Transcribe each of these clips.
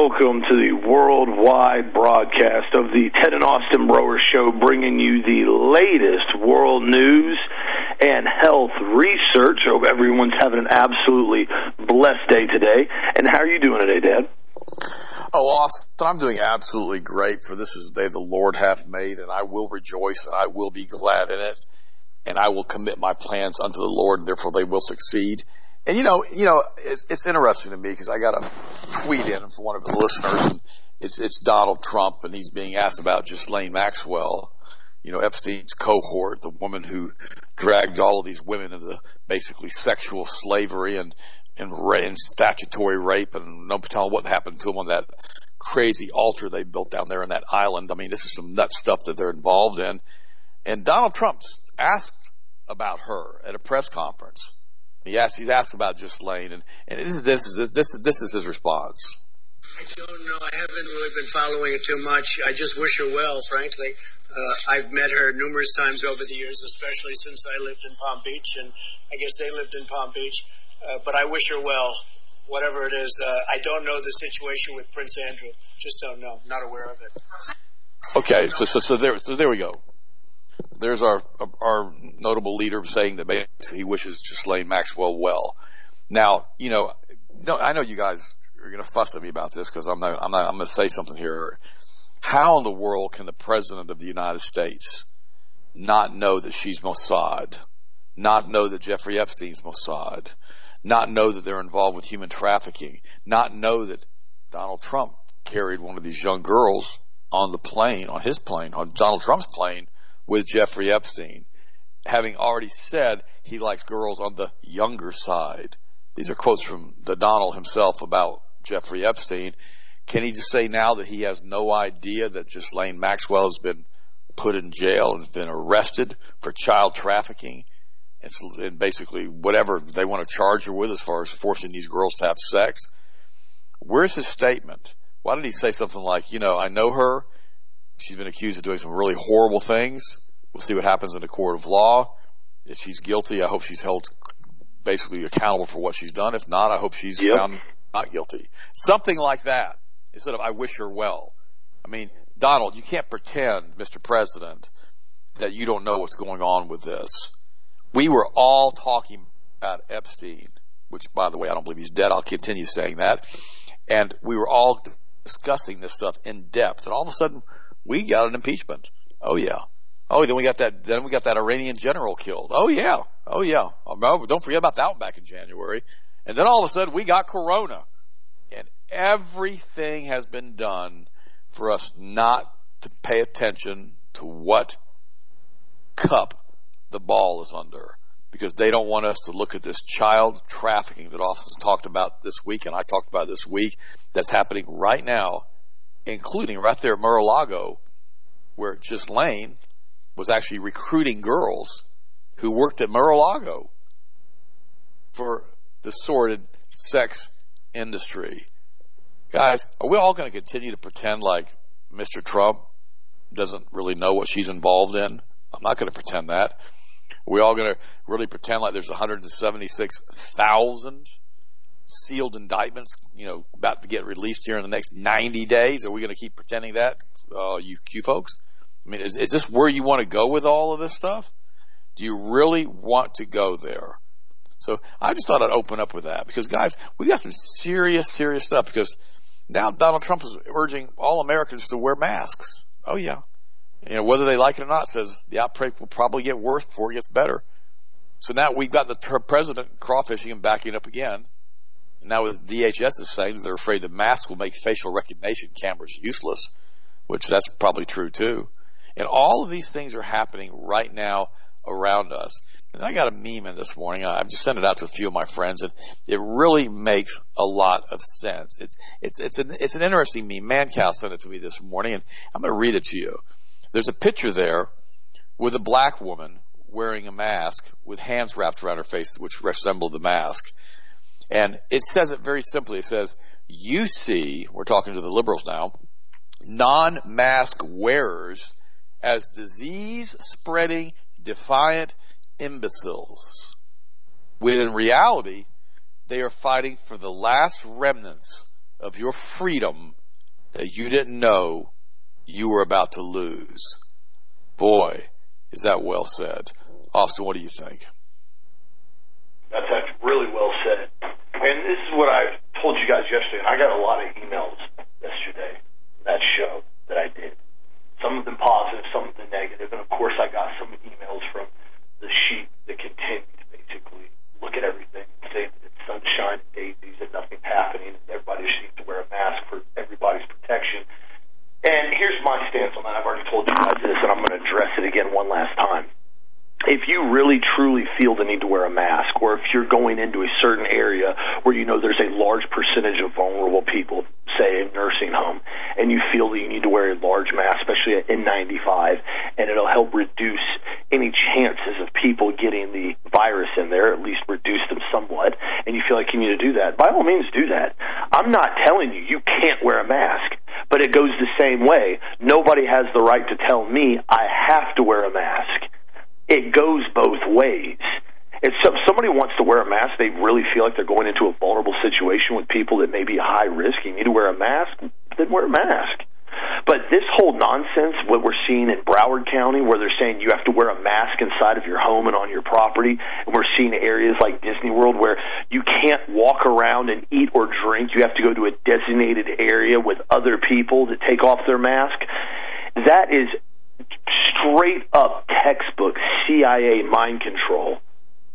Welcome to the worldwide broadcast of the Ted and Austin Broer Show, bringing you the latest world news and health research. Hope everyone's having an absolutely blessed day today. And how are you doing today, Dad? Oh, Austin, I'm doing absolutely great. For this is the day the Lord hath made, and I will rejoice and I will be glad in it, and I will commit my plans unto the Lord, and therefore they will succeed. And you know, you know, it's, it's interesting to me because I got a tweet in from one of the listeners, and it's it's Donald Trump, and he's being asked about Ghislaine Maxwell, you know, Epstein's cohort, the woman who dragged all of these women into basically sexual slavery and and, and statutory rape, and no telling what happened to them on that crazy altar they built down there in that island. I mean, this is some nut stuff that they're involved in. And Donald Trump's asked about her at a press conference asked, he's asked about Ghislaine, and, and this is this is this is this is his response. I don't know. I haven't really been following it too much. I just wish her well, frankly. Uh, I've met her numerous times over the years, especially since I lived in Palm Beach, and I guess they lived in Palm Beach. Uh, but I wish her well, whatever it is. Uh, I don't know the situation with Prince Andrew. Just don't know. Not aware of it. Okay, so so so there so there we go there's our our notable leader saying that basically he wishes Ghislaine Maxwell well. Now, you know, no, I know you guys are going to fuss at me about this because I'm not, I'm not, I'm going to say something here. How in the world can the president of the United States not know that she's Mossad, not know that Jeffrey Epstein's Mossad, not know that they're involved with human trafficking, not know that Donald Trump carried one of these young girls on the plane, on his plane, on Donald Trump's plane with Jeffrey Epstein, having already said he likes girls on the younger side. These are quotes from the Donald himself about Jeffrey Epstein. Can he just say now that he has no idea that Ghislaine Maxwell has been put in jail and been arrested for child trafficking and, and basically whatever they want to charge her with as far as forcing these girls to have sex? Where's his statement? Why did he say something like, you know, I know her She's been accused of doing some really horrible things. We'll see what happens in the court of law. If she's guilty, I hope she's held basically accountable for what she's done. If not, I hope she's yep. found not guilty. Something like that instead of I wish her well. I mean, Donald, you can't pretend, Mr. President, that you don't know what's going on with this. We were all talking about Epstein, which, by the way, I don't believe he's dead. I'll continue saying that. And we were all discussing this stuff in depth. And all of a sudden, we got an impeachment. Oh yeah. Oh, then we got that. Then we got that Iranian general killed. Oh yeah. Oh yeah. Oh, don't forget about that one back in January. And then all of a sudden we got Corona, and everything has been done for us not to pay attention to what cup the ball is under because they don't want us to look at this child trafficking that Austin talked about this week and I talked about this week that's happening right now including right there at Mar-a-Lago, where Ghislaine was actually recruiting girls who worked at Mar-a-Lago for the sordid sex industry. Guys, are we all going to continue to pretend like Mr. Trump doesn't really know what she's involved in? I'm not going to pretend that. Are we all going to really pretend like there's 176,000 sealed indictments, you know, about to get released here in the next 90 days? Are we going to keep pretending that, uh, you Q folks? I mean, is, is this where you want to go with all of this stuff? Do you really want to go there? So I just thought I'd open up with that because guys, we got some serious, serious stuff because now Donald Trump is urging all Americans to wear masks. Oh yeah. You know, whether they like it or not says the outbreak will probably get worse before it gets better. So now we've got the president crawfishing and backing up again. Now with DHS is saying they're afraid the mask will make facial recognition cameras useless, which that's probably true too. And all of these things are happening right now around us. And I got a meme in this morning. I've just sent it out to a few of my friends, and it really makes a lot of sense. It's it's it's an it's an interesting meme. Mancow sent it to me this morning, and I'm going to read it to you. There's a picture there with a black woman wearing a mask with hands wrapped around her face, which resemble the mask. And it says it very simply. It says, you see, we're talking to the liberals now, non-mask wearers as disease spreading, defiant imbeciles. When in reality, they are fighting for the last remnants of your freedom that you didn't know you were about to lose. Boy, is that well said. Austin, what do you think? That's actually really well said. And this is what I told you guys yesterday, and I got a lot of emails yesterday, that show that I did. Some of them positive, some of them negative. and of course I got some emails from the sheep that continue to basically look at everything and say that it's sunshine and daisies and nothing's happening and everybody just needs to wear a mask for everybody's protection. And here's my stance on that. I've already told you guys this, and I'm going to address it again one last time if you really truly feel the need to wear a mask, or if you're going into a certain area where you know there's a large percentage of vulnerable people, say a nursing home, and you feel that you need to wear a large mask, especially at N95, and it'll help reduce any chances of people getting the virus in there, at least reduce them somewhat, and you feel like you need to do that, by all means do that. I'm not telling you you can't wear a mask, but it goes the same way. Nobody has the right to tell me I have to wear a mask it goes both ways. If somebody wants to wear a mask, they really feel like they're going into a vulnerable situation with people that may be high risk. You need to wear a mask, then wear a mask. But this whole nonsense, what we're seeing in Broward County, where they're saying you have to wear a mask inside of your home and on your property, and we're seeing areas like Disney World where you can't walk around and eat or drink. You have to go to a designated area with other people to take off their mask. That is straight up textbook CIA mind control.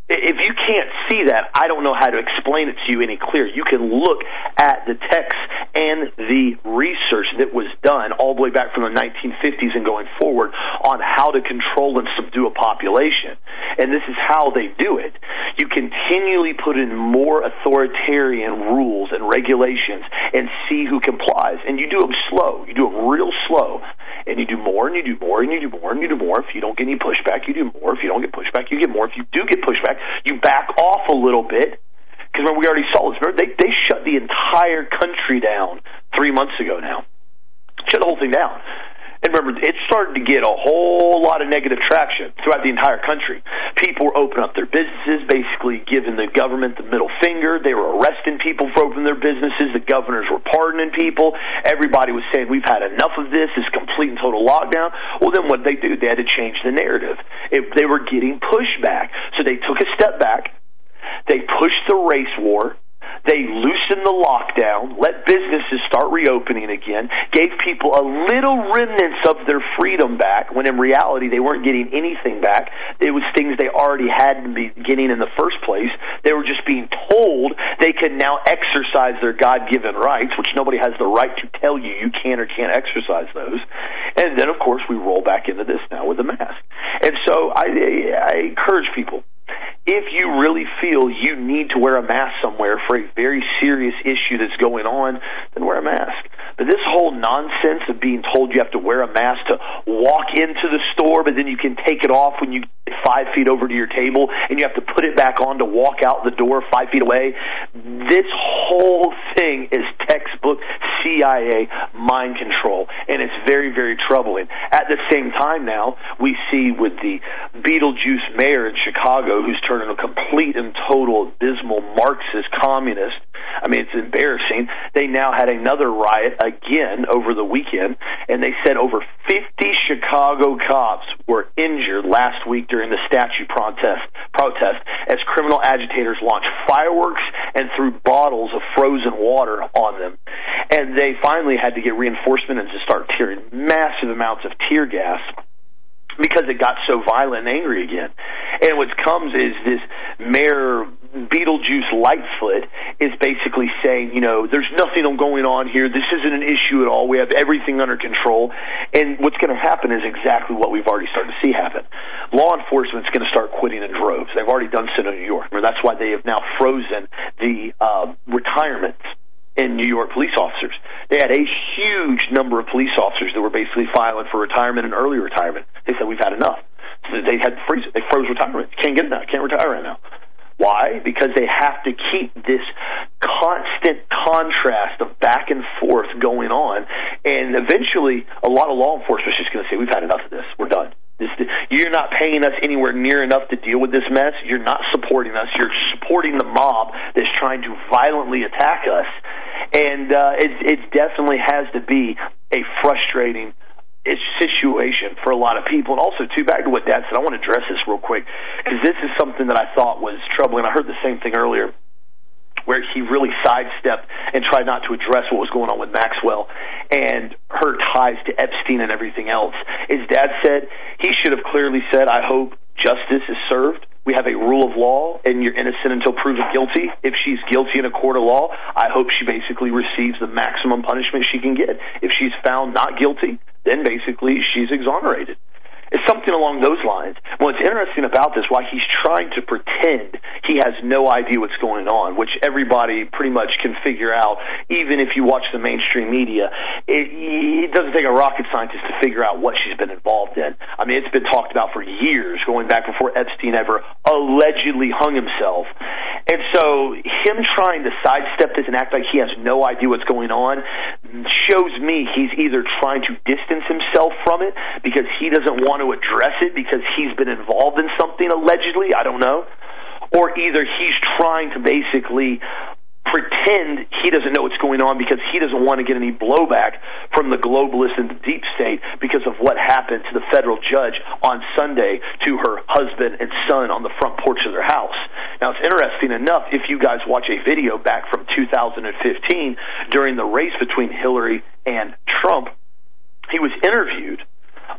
If you can't see that, I don't know how to explain it to you any clearer. You can look at the text and the research that was done all the way back from the 1950s and going forward on how to control and subdue a population. And this is how they do it. You continually put in more authoritarian rules and regulations and see who complies. And you do them slow. You do them real slow and you do more and you do more and you do more and you do more. If you don't get any pushback, you do more. If you don't get pushback, you get more. If you do get pushback, you back off a little bit. Because we already saw this. They they shut the entire country down three months ago now. Shut the whole thing down. And remember, it started to get a whole lot of negative traction throughout the entire country. People were opening up their businesses, basically giving the government the middle finger. They were arresting people for opening their businesses. The governors were pardoning people. Everybody was saying, we've had enough of this, this complete and total lockdown. Well, then what did they do? They had to change the narrative. If they were getting pushback. So they took a step back. They pushed the race war they loosened the lockdown, let businesses start reopening again, gave people a little remnants of their freedom back, when in reality they weren't getting anything back. It was things they already had in the beginning in the first place. They were just being told they could now exercise their God given rights, which nobody has the right to tell you you can or can't exercise those. And then, of course, we roll back into this now with the mask. And so I, I encourage people if you really feel you need to wear a mask somewhere for a very serious issue that's going on, then wear a mask. But this whole nonsense of being told you have to wear a mask to walk into the store, but then you can take it off when you get five feet over to your table, and you have to put it back on to walk out the door five feet away. This whole thing is textbook CIA mind control, and it's very, very troubling. At the same time, now we see with the Beetlejuice mayor in Chicago, who's turned a complete and total abysmal Marxist communist. I mean, it's embarrassing. They now had another riot again over the weekend, and they said over 50 Chicago cops were injured last week during the statue protest, protest as criminal agitators launched fireworks and threw bottles of frozen water on them. And they finally had to get reinforcement and to start tearing massive amounts of tear gas because it got so violent and angry again. And what comes is this Mayor Beetlejuice Lightfoot is basically saying, you know, there's nothing going on here. This isn't an issue at all. We have everything under control. And what's going to happen is exactly what we've already started to see happen. Law enforcement's going to start quitting in droves. They've already done so in New York. That's why they have now frozen the uh, retirements in New York police officers. They had a huge number of police officers that were basically filing for retirement and early retirement. They said we've had enough. So they had freeze. They froze retirement. Can't get that. Can't retire right now. Why? Because they have to keep this constant contrast of back and forth going on, and eventually, a lot of law enforcement is just going to say, "We've had enough of this. We're done." This, you're not paying us anywhere near enough to deal with this mess. You're not supporting us. You're supporting the mob that's trying to violently attack us and uh, it, it definitely has to be a frustrating situation for a lot of people. And also, too, back to what Dad said, I want to address this real quick because this is something that I thought was troubling. I heard the same thing earlier where he really sidestepped and tried not to address what was going on with Maxwell and her ties to Epstein and everything else. His dad said he should have clearly said, I hope justice is served. We have a rule of law, and you're innocent until proven guilty. If she's guilty in a court of law, I hope she basically receives the maximum punishment she can get. If she's found not guilty, then basically she's exonerated. It's something along those lines. What's interesting about this, why he's trying to pretend he has no idea what's going on, which everybody pretty much can figure out, even if you watch the mainstream media. It, it doesn't take a rocket scientist to figure out what she's been involved in. I mean, it's been talked about for years, going back before Epstein ever allegedly hung himself. And so, him trying to sidestep this and act like he has no idea what's going on shows me he's either trying to distance himself from it because he doesn't want to address it because he's been involved in something allegedly. I don't know. Or either he's trying to basically pretend he doesn't know what's going on because he doesn't want to get any blowback from the globalists and the deep state because of what happened to the federal judge on Sunday to her husband and son on the front porch of their house. Now, it's interesting enough if you guys watch a video back from 2015 during the race between Hillary and Trump, he was interviewed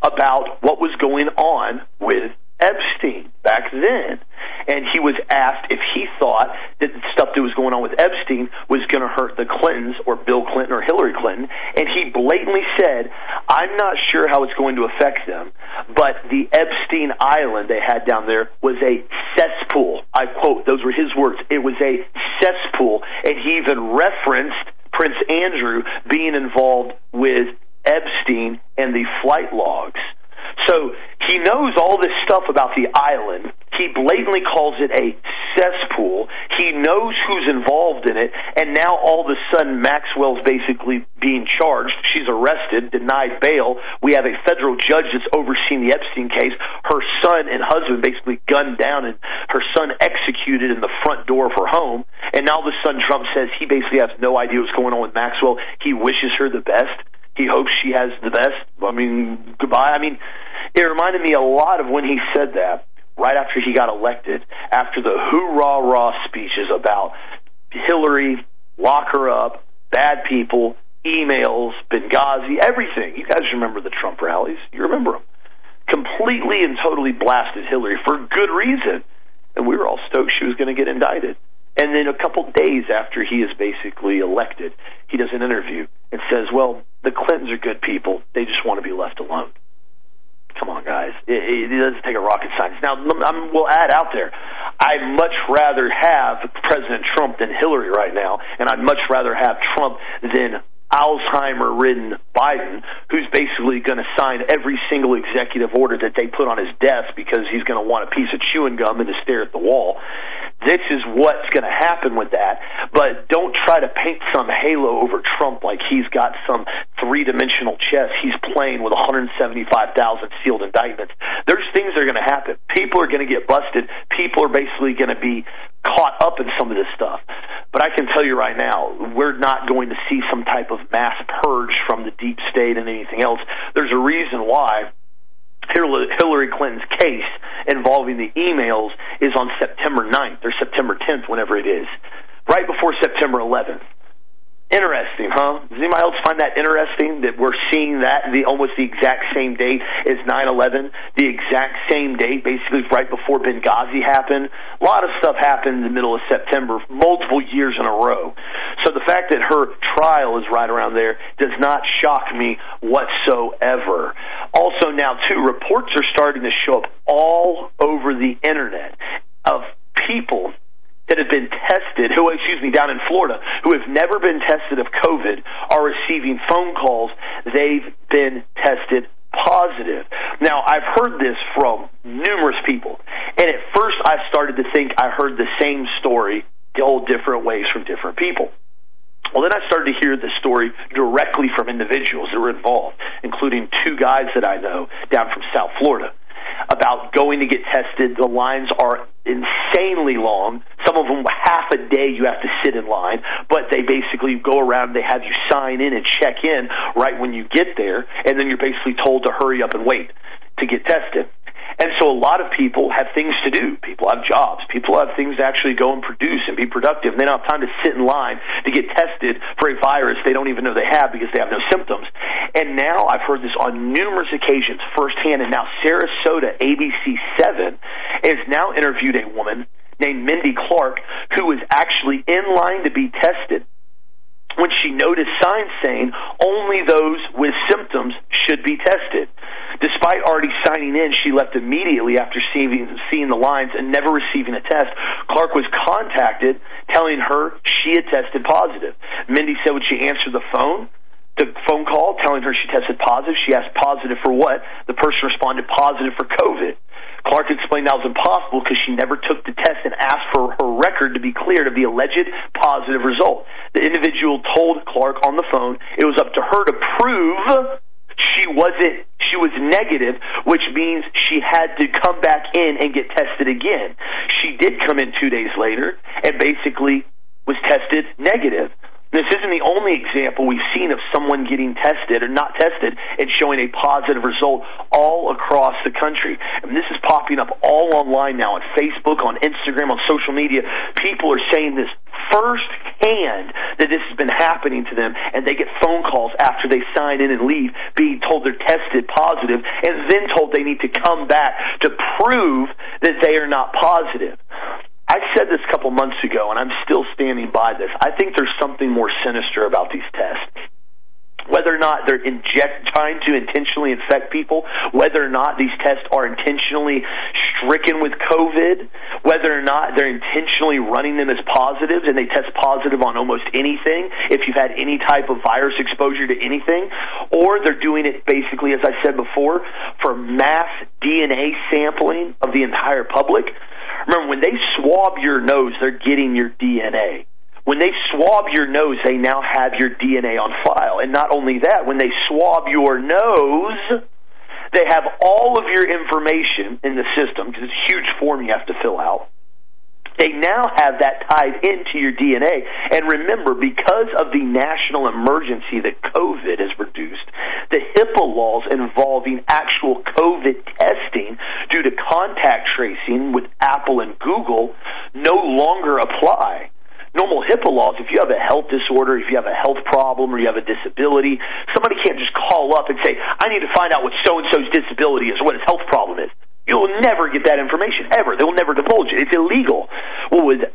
about what was going on with Epstein back then. And he was asked if he thought that the stuff that was going on with Epstein was going to hurt the Clintons or Bill Clinton or Hillary Clinton. And he blatantly said, I'm not sure how it's going to affect them, but the Epstein Island they had down there was a cesspool. I quote, those were his words. It was a cesspool. And he even referenced Prince Andrew being involved with Epstein and the flight logs. So he knows all this stuff about the island. He blatantly calls it a cesspool. He knows who's involved in it, and now all of a sudden Maxwell's basically being charged. She's arrested, denied bail. We have a federal judge that's overseeing the Epstein case. Her son and husband basically gunned down, and her son executed in the front door of her home. And now the son Trump says he basically has no idea what's going on with Maxwell. He wishes her the best. He hopes she has the best. I mean, goodbye. I mean, it reminded me a lot of when he said that right after he got elected, after the hoorah rah speeches about Hillary, lock her up, bad people, emails, Benghazi, everything. You guys remember the Trump rallies? You remember them. Completely and totally blasted Hillary for good reason. And we were all stoked she was going to get indicted. And then a couple days after he is basically elected, he does an interview and says, "Well, the Clintons are good people. They just want to be left alone." Come on, guys. It, it doesn't take a rocket scientist. Now, I'm, we'll add out there. I'd much rather have President Trump than Hillary right now, and I'd much rather have Trump than Alzheimer ridden Biden, who's basically going to sign every single executive order that they put on his desk because he's going to want a piece of chewing gum and to stare at the wall. This is what's going to happen with that. But don't try to paint some halo over Trump like he's got some three dimensional chess he's playing with 175,000 sealed indictments. There's things that are going to happen. People are going to get busted. People are basically going to be caught up in some of this stuff. But I can tell you right now, we're not going to see some type of mass purge from the deep state and anything else. There's a reason why Hillary Clinton's case involving the emails is on September 9th or September 10th, whenever it is, right before September 11th. Interesting, huh? Does anybody else find that interesting that we're seeing that the almost the exact same date as 9/11, the exact same date, basically right before Benghazi happened. A lot of stuff happened in the middle of September, multiple years in a row. So the fact that her trial is right around there does not shock me whatsoever. Also, now too, reports are starting to show up all over the internet of people that have been tested, who, excuse me, down in Florida, who have never been tested of COVID, are receiving phone calls. They've been tested positive. Now, I've heard this from numerous people, and at first I started to think I heard the same story told different ways from different people. Well, then I started to hear the story directly from individuals that were involved, including two guys that I know down from South Florida about going to get tested. The lines are insanely long. Some of them half a day you have to sit in line, but they basically go around. They have you sign in and check in right when you get there, and then you're basically told to hurry up and wait to get tested. And so a lot of people have things to do. People have jobs. People have things to actually go and produce and be productive. And they don't have time to sit in line to get tested for a virus they don't even know they have because they have no symptoms. And now I've heard this on numerous occasions firsthand. And now Sarasota ABC7 has now interviewed a woman named Mindy Clark who was actually in line to be tested when she noticed signs saying only those with symptoms should be tested. Despite already signing in, she left immediately after seeing, seeing the lines and never receiving a test. Clark was contacted telling her she had tested positive. Mindy said when she answered the phone, the phone call telling her she tested positive, she asked positive for what? The person responded positive for COVID. Clark explained that was impossible because she never took the test and asked for her record to be cleared of the alleged positive result. The individual told Clark on the phone it was up to her to prove she wasn't she was negative, which means she had to come back in and get tested again. She did come in two days later and basically was tested negative. This isn't the only example we've seen of someone getting tested or not tested and showing a positive result all across the country. And this is popping up all online now on Facebook, on Instagram, on social media. People are saying this firsthand that this has been happening to them, and they get phone calls after they sign in and leave being told they're tested positive and then told they need to come back to prove that they are not positive. I said this a couple months ago, and I'm still standing by this. I think there's something more sinister about these tests. Whether or not they're inject, trying to intentionally infect people, whether or not these tests are intentionally stricken with COVID, whether or not they're intentionally running them as positives and they test positive on almost anything if you've had any type of virus exposure to anything, or they're doing it basically, as I said before, for mass DNA sampling of the entire public Remember, when they swab your nose, they're getting your DNA. When they swab your nose, they now have your DNA on file. And not only that, when they swab your nose, they have all of your information in the system because it's a huge form you have to fill out. They now have that tied into your DNA. And remember, because of the national emergency that COVID has produced, the HIPAA laws involving actual COVID testing due to contact tracing with Apple and Google no longer apply normal HIPAA laws, if you have a health disorder, if you have a health problem, or you have a disability, somebody can't just call up and say, I need to find out what so and so's disability is or what his health problem is. You'll never get that information ever. They'll never divulge it. It's illegal. Well, with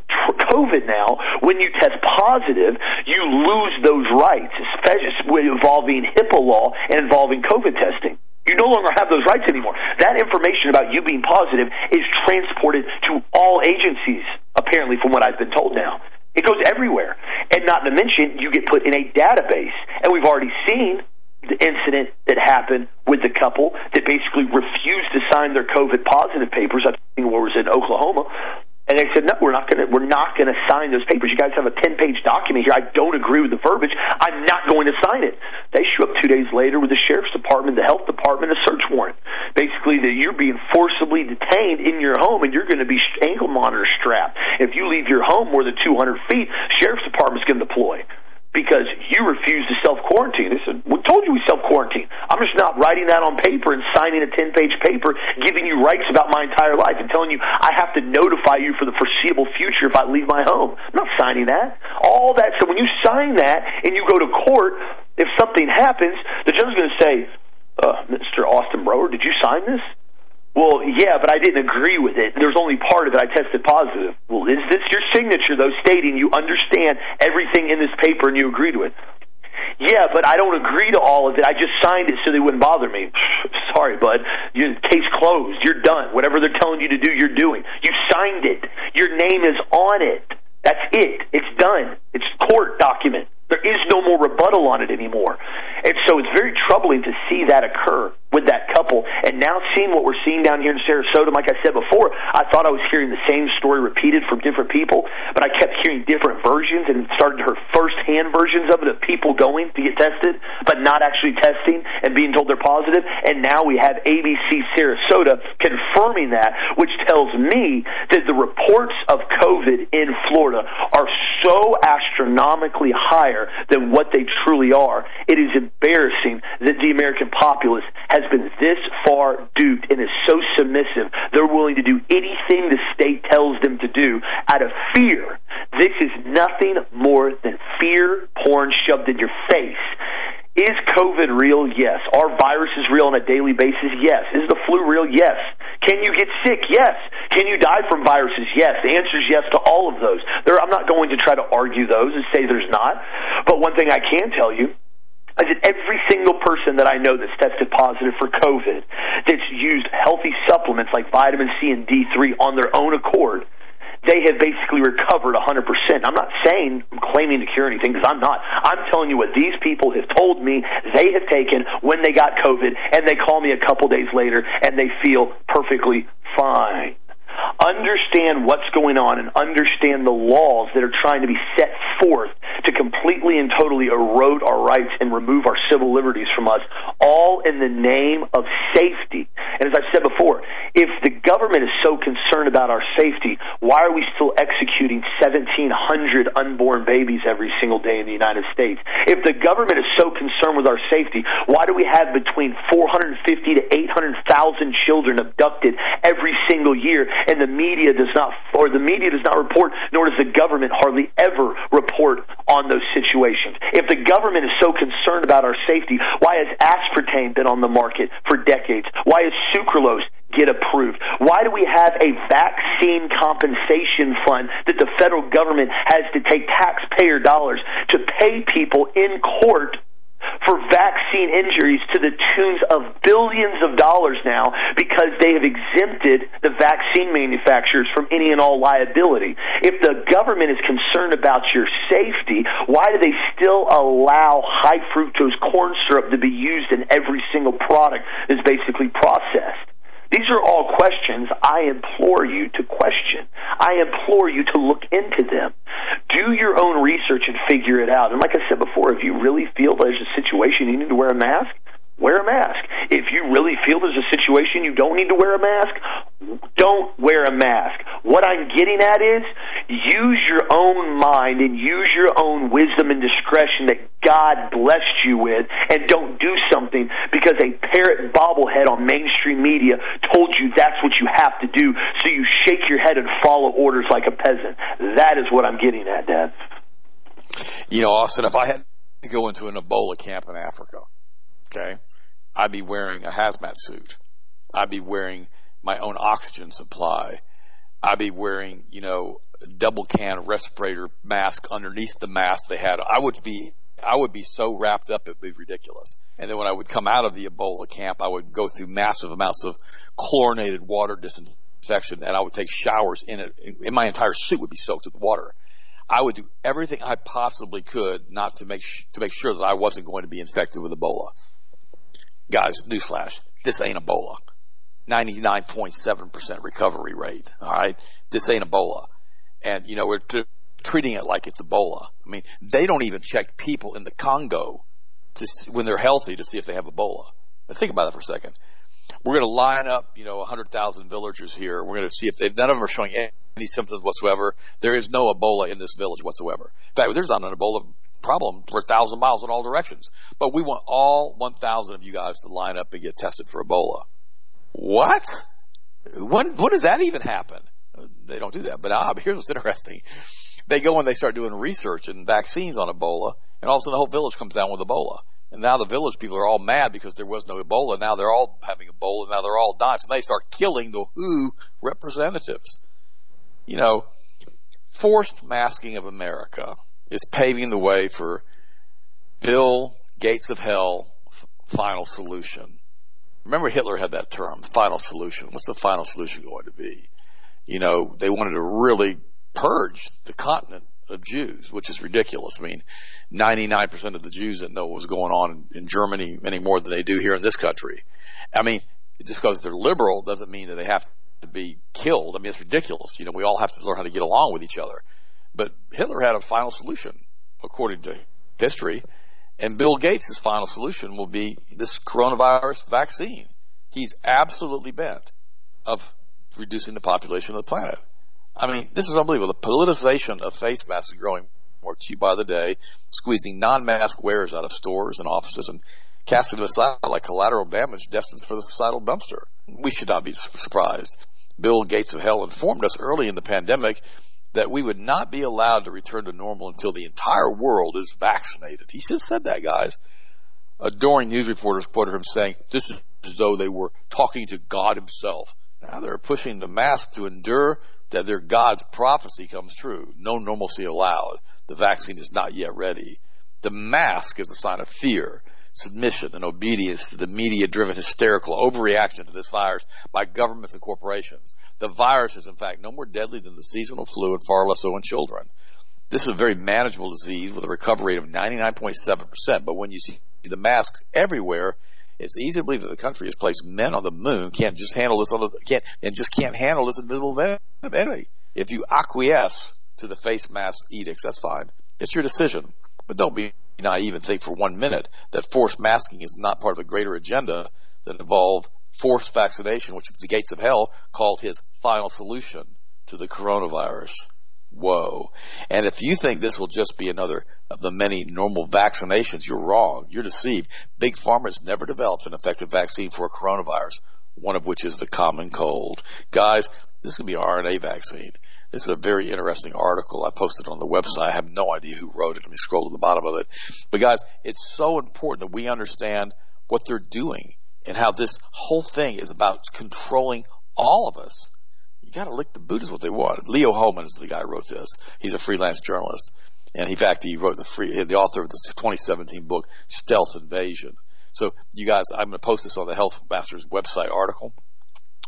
COVID now, when you test positive, you lose those rights, especially involving HIPAA law and involving COVID testing. You no longer have those rights anymore. That information about you being positive is transported to all agencies, apparently, from what I've been told now. It goes everywhere. And not to mention, you get put in a database. And we've already seen the incident that happened with the couple that basically refused to sign their COVID positive papers. I think it was in Oklahoma. And they said, no, we're not going to, we're not going to sign those papers. You guys have a 10 page document here. I don't agree with the verbiage. I'm not going to sign it. They show up two days later with the sheriff's department, the health department, a search warrant. Basically, that you're being forcibly detained in your home and you're going to be ankle monitor strapped. If you leave your home more than 200 feet, sheriff's department's going to deploy because you refuse to self quarantine. They said, We told you we self quarantine. I'm just not writing that on paper and signing a 10 page paper giving you rights about my entire life and telling you I have to notify you for the foreseeable future if I leave my home. I'm not signing that. All that. So when you sign that and you go to court, if something happens, the judge is going to say, uh, Mr. Austin Broer, did you sign this? Well, yeah, but I didn't agree with it. There's only part of it I tested positive. Well, is this your signature, though, stating you understand everything in this paper and you agree to it? Yeah, but I don't agree to all of it. I just signed it so they wouldn't bother me. Sorry, bud. Your case closed. You're done. Whatever they're telling you to do, you're doing. You signed it. Your name is on it. That's it. It's done. It's court document. Is no more rebuttal on it anymore. And so it's very troubling to see that occur with that couple. And now seeing what we're seeing down here in Sarasota, like I said before, I thought I was hearing the same story repeated from different people, but I kept hearing different versions and started to hear first-hand versions of it of people going to get tested, but not actually testing and being told they're positive. And now we have ABC Sarasota confirming that, which tells me that the reports of COVID in Florida are so astronomically higher than what they truly are. It is embarrassing that the American populace has been this far duped and is so submissive. They're willing to do anything the state tells them to do out of fear. This is nothing more than fear porn shoved in your face. Is COVID real? Yes. Are viruses real on a daily basis? Yes. Is the flu real? Yes. Can you get sick? Yes. Can you die from viruses? Yes. The answer is yes to all of those. There, I'm not going to try to argue those and say there's not. But one thing I can tell you is that every single person that I know that's tested positive for COVID, that's used healthy supplements like vitamin C and D3 on their own accord, they have basically recovered 100%. I'm not saying I'm claiming to cure anything because I'm not. I'm telling you what these people have told me they have taken when they got COVID, and they call me a couple days later and they feel perfectly fine understand what's going on and understand the laws that are trying to be set forth to completely and totally erode our rights and remove our civil liberties from us, all in the name of safety. And as I've said before, if the government is so concerned about our safety, why are we still executing 1,700 unborn babies every single day in the United States? If the government is so concerned with our safety, why do we have between 450 to 800,000 children abducted every single year and the media does not, or the media does not report, nor does the government hardly ever report on those situations. If the government is so concerned about our safety, why has aspartame been on the market for decades? Why is sucralose get approved? Why do we have a vaccine compensation fund that the federal government has to take taxpayer dollars to pay people in court for vaccine injuries to the tunes of billions of dollars now because they have exempted the vaccine manufacturers from any and all liability. If the government is concerned about your safety, why do they still allow high fructose corn syrup to be used in every single product that's basically processed? These are all questions I implore you to question. I implore you to look into them. Do your own research and figure it out. And like I said before, if you really feel there's a situation you need to wear a mask, wear a mask. If you really feel there's a situation you don't need to wear a mask, don't wear a mask. What I'm getting at is use your own mind and use your own wisdom and discretion that God blessed you with and don't do something because a parrot bobblehead on mainstream media told you that's what you have to do so you shake your head and follow orders like a peasant. That is what I'm getting at, Dad. You know, Austin, if I had to go into an Ebola camp in Africa, okay, I'd be wearing a hazmat suit. I'd be wearing my own oxygen supply. I'd be wearing, you know, double can respirator mask underneath the mask they had. I would be, I would be so wrapped up it'd be ridiculous. And then when I would come out of the Ebola camp, I would go through massive amounts of chlorinated water disinfection and I would take showers in it. And my entire suit would be soaked with water. I would do everything I possibly could not to make, sh- to make sure that I wasn't going to be infected with Ebola. Guys, newsflash, this ain't Ebola. 99.7% recovery rate. All right. This ain't Ebola. And, you know, we're t- treating it like it's Ebola. I mean, they don't even check people in the Congo to see, when they're healthy to see if they have Ebola. Now think about that for a second. We're going to line up, you know, 100,000 villagers here. We're going to see if they, none of them are showing any symptoms whatsoever. There is no Ebola in this village whatsoever. In fact, there's not an Ebola problem. We're a thousand miles in all directions. But we want all 1,000 of you guys to line up and get tested for Ebola. What? When, when does that even happen? They don't do that. But ah, here's what's interesting. They go and they start doing research and vaccines on Ebola, and all of a sudden the whole village comes down with Ebola. And now the village people are all mad because there was no Ebola. Now they're all having Ebola. Now they're all dying. So they start killing the WHO representatives. You know, forced masking of America is paving the way for Bill Gates of Hell final solution. Remember Hitler had that term, final solution. What's the final solution going to be? You know, they wanted to really purge the continent of Jews, which is ridiculous. I mean, 99% of the Jews that know what was going on in Germany any more than they do here in this country. I mean, just because they're liberal doesn't mean that they have to be killed. I mean, it's ridiculous. You know, we all have to learn how to get along with each other. But Hitler had a final solution, according to history. And Bill Gates' final solution will be this coronavirus vaccine. He's absolutely bent of reducing the population of the planet. I mean, this is unbelievable. The politicization of face masks is growing more acute by the day, squeezing non-mask wearers out of stores and offices and casting them aside like collateral damage destined for the societal dumpster. We should not be surprised. Bill Gates of Hell informed us early in the pandemic that we would not be allowed to return to normal until the entire world is vaccinated. He just said that, guys. Adoring news reporters quoted him saying, this is as though they were talking to God himself. Now they're pushing the mask to endure that their God's prophecy comes true. No normalcy allowed. The vaccine is not yet ready. The mask is a sign of fear, submission, and obedience to the media driven hysterical overreaction to this virus by governments and corporations. The virus is in fact no more deadly than the seasonal flu and far less so in children. This is a very manageable disease with a recovery rate of 99.7%, but when you see the masks everywhere, it's easy to believe that the country has placed men on the moon can't just handle this can't and just can't handle this invisible enemy. If you acquiesce to the face mask edicts, that's fine. It's your decision, but don't be naive even think for one minute that forced masking is not part of a greater agenda that involved forced vaccination, which the gates of hell called his final solution to the coronavirus. Whoa. And if you think this will just be another of the many normal vaccinations, you're wrong. You're deceived. Big Pharma has never developed an effective vaccine for a coronavirus, one of which is the common cold. Guys, this to be an RNA vaccine. This is a very interesting article I posted on the website. I have no idea who wrote it. Let me scroll to the bottom of it. But guys, it's so important that we understand what they're doing and how this whole thing is about controlling all of us you got to lick the boot is what they want. Leo Hohmann is the guy who wrote this. He's a freelance journalist, and in fact, he wrote the free, the author of this 2017 book, Stealth Invasion. So you guys, I'm going to post this on the Health Masters website article,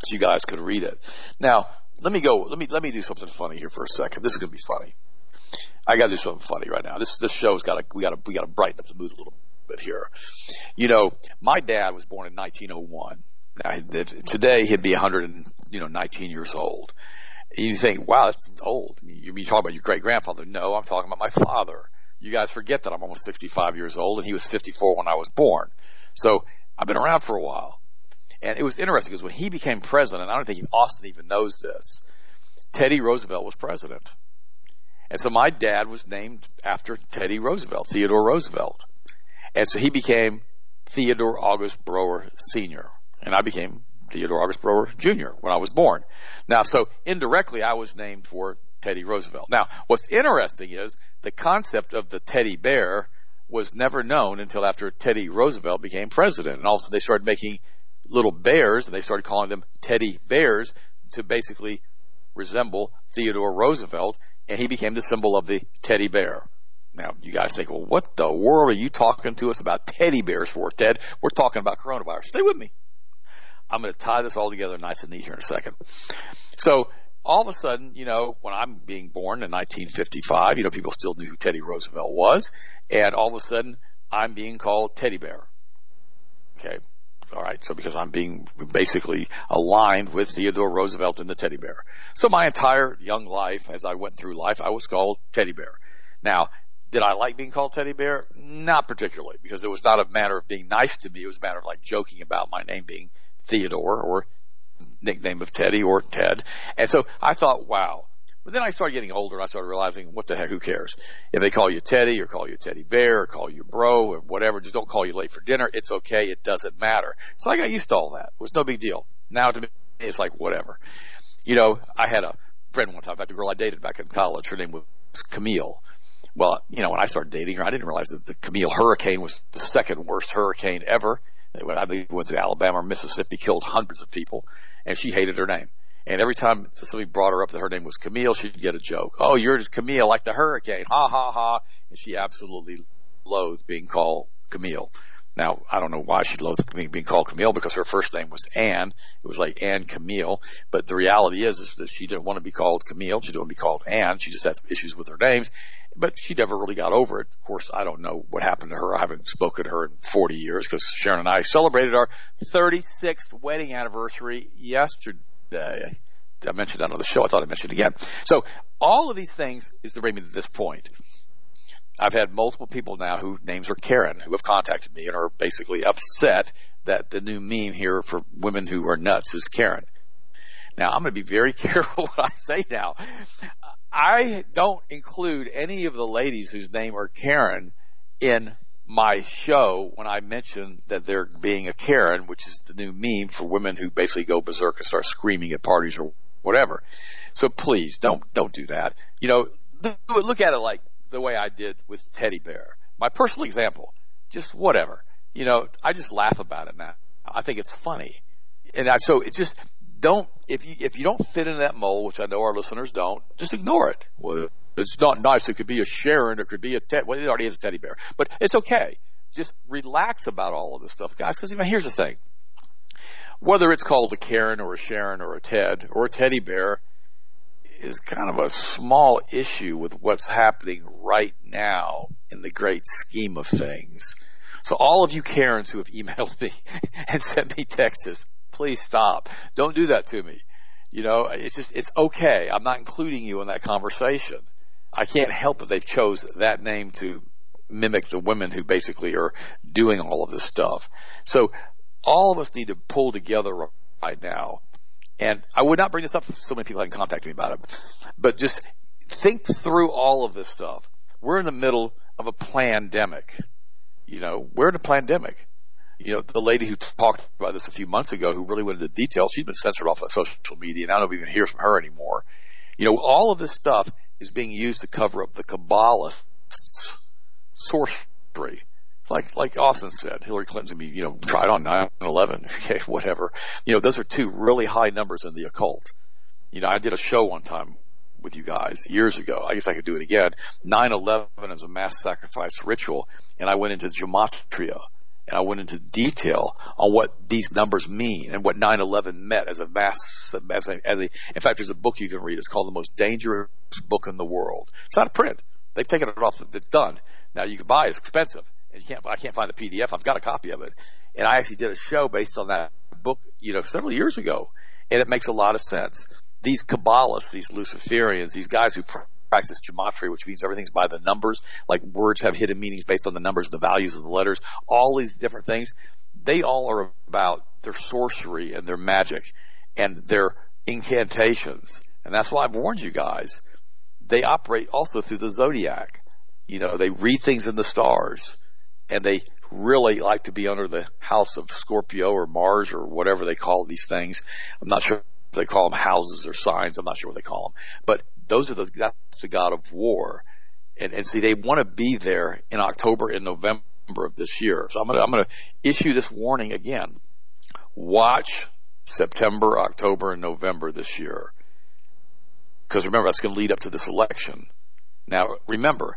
so you guys could read it. Now, let me go. Let me let me do something funny here for a second. This is to be funny. I got to do something funny right now. This this show's got to we got to we got to brighten up the mood a little bit here. You know, my dad was born in 1901 today he'd be 100 and, you know, 19 years old. You think, wow, that's old. You mean talk about your great grandfather? No, I'm talking about my father. You guys forget that I'm almost 65 years old and he was 54 when I was born. So I've been around for a while. And it was interesting because when he became president, I don't think Austin even knows this, Teddy Roosevelt was president. And so my dad was named after Teddy Roosevelt, Theodore Roosevelt. And so he became Theodore August Broer Sr and I became Theodore August Broer Jr. when I was born. Now, so indirectly, I was named for Teddy Roosevelt. Now, what's interesting is the concept of the teddy bear was never known until after Teddy Roosevelt became president. And also they started making little bears and they started calling them teddy bears to basically resemble Theodore Roosevelt and he became the symbol of the teddy bear. Now, you guys think, well, what the world are you talking to us about teddy bears for, Ted? We're talking about coronavirus. Stay with me. I'm going to tie this all together nice and neat here in a second. So all of a sudden, you know, when I'm being born in 1955, you know, people still knew who Teddy Roosevelt was, and all of a sudden, I'm being called Teddy Bear. Okay. All right. So because I'm being basically aligned with Theodore Roosevelt and the teddy bear. So my entire young life, as I went through life, I was called teddy bear. Now, did I like being called teddy bear? Not particularly, because it was not a matter of being nice to me. It was a matter of like joking about my name being Theodore or nickname of Teddy or Ted. And so I thought, wow. But then I started getting older and I started realizing, what the heck, who cares? If they call you Teddy or call you Teddy Bear or call you bro or whatever, just don't call you late for dinner. It's okay. It doesn't matter. So I got used to all that. It was no big deal. Now to me, it's like whatever. You know, I had a friend one time, in fact, a girl I dated back in college, her name was Camille. Well, you know, when I started dating her, I didn't realize that the Camille hurricane was the second worst hurricane ever. I think went through Alabama or Mississippi, killed hundreds of people, and she hated her name. And every time somebody brought her up that her name was Camille, she'd get a joke. Oh, you're just Camille, like the hurricane. Ha ha ha. And she absolutely loathed being called Camille. Now, I don't know why she loathed being called Camille because her first name was Anne. It was like Anne Camille. But the reality is, is that she didn't want to be called Camille. She didn't want to be called Anne. She just had some issues with her names. But she never really got over it. Of course, I don't know what happened to her. I haven't spoken to her in 40 years because Sharon and I celebrated our 36th wedding anniversary yesterday. Uh, I mentioned that on the show. I thought I mentioned it again. So all of these things is to bring me to this point. I've had multiple people now whose names are Karen who have contacted me and are basically upset that the new meme here for women who are nuts is Karen. Now I'm going to be very careful what I say now. I don't include any of the ladies whose name are Karen in my show when I mention that they're being a Karen, which is the new meme for women who basically go berserk and start screaming at parties or whatever. So please don't don't do that. You know, look at it like the way I did with Teddy Bear. My personal example, just whatever. You know, I just laugh about it now. I think it's funny. And I, so it just don't, if you, if you don't fit in that mold, which I know our listeners don't, just ignore it. Well, it's not nice. It could be a Sharon. It could be a Ted. Well, it already is a teddy bear, but it's okay. Just relax about all of this stuff, guys. Because even here's the thing: whether it's called a Karen or a Sharon or a Ted or a teddy bear, is kind of a small issue with what's happening right now in the great scheme of things. So all of you Karens who have emailed me and sent me texts, please stop. Don't do that to me. You know, it's just, it's okay. I'm not including you in that conversation. I can't help but they've chose that name to mimic the women who basically are doing all of this stuff. So all of us need to pull together right now and I would not bring this up. So many people have contacted me about it, but just think through all of this stuff. We're in the middle of a pandemic. You know, we're in a pandemic. You know, the lady who talked about this a few months ago, who really went into detail, she's been censored off of social media, and I don't even hear from her anymore. You know, all of this stuff is being used to cover up the Kabbalists' sorcery like like Austin said, Hillary Clinton's gonna be, you know, tried on 9/11, okay, whatever. You know, those are two really high numbers in the occult. You know, I did a show one time with you guys years ago. I guess I could do it again. 9/11 is a mass sacrifice ritual, and I went into gematria and I went into detail on what these numbers mean and what 9/11 meant as a mass as a, as a in fact there's a book you can read it's called the most dangerous book in the world it's not a print they've taken it off it's done now you can buy it it's expensive and you can't, I can't find the PDF. I've got a copy of it. And I actually did a show based on that book, you know, several years ago. And it makes a lot of sense. These Kabbalists, these Luciferians, these guys who practice gematria, which means everything's by the numbers, like words have hidden meanings based on the numbers and the values of the letters, all these different things, they all are about their sorcery and their magic and their incantations. And that's why I've warned you guys. They operate also through the zodiac. You know, they read things in the stars and they really like to be under the house of Scorpio or Mars or whatever they call these things. I'm not sure they call them houses or signs. I'm not sure what they call them, but those are the, that's the god of war. And, and see, they want to be there in October and November of this year. So I'm to, I'm to issue this warning again. Watch September, October, and November this year. Because remember, that's going to lead up to this election. Now, remember,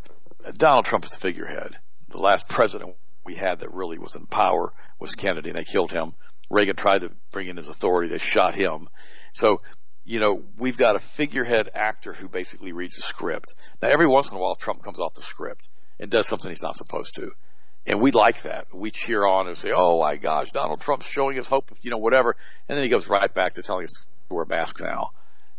Donald Trump is the figurehead the last president we had that really was in power was Kennedy, and they killed him. Reagan tried to bring in his authority. They shot him. So, you know, we've got a figurehead actor who basically reads a script. Now, every once in a while, Trump comes off the script and does something he's not supposed to. And we like that. We cheer on and say, oh my gosh, Donald Trump's showing us hope, you know, whatever. And then he goes right back to telling us to wear a mask now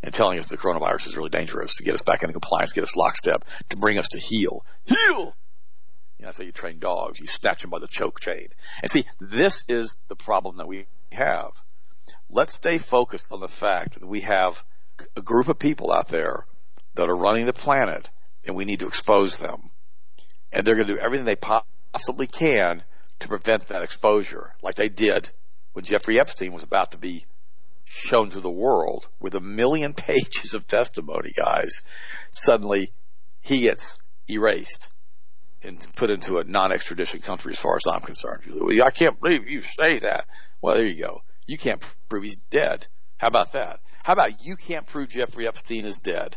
and telling us the coronavirus is really dangerous to get us back into compliance, get us lockstep, to bring us to heel. Heel! You know, that's how you train dogs. You snatch them by the choke chain. And see, this is the problem that we have. Let's stay focused on the fact that we have a group of people out there that are running the planet and we need to expose them. And they're going to do everything they possibly can to prevent that exposure, like they did when Jeffrey Epstein was about to be shown to the world with a million pages of testimony, guys. Suddenly he gets erased and put into a non-extradition country as far as I'm concerned. I can't believe you say that. Well, there you go. You can't prove he's dead. How about that? How about you can't prove Jeffrey Epstein is dead?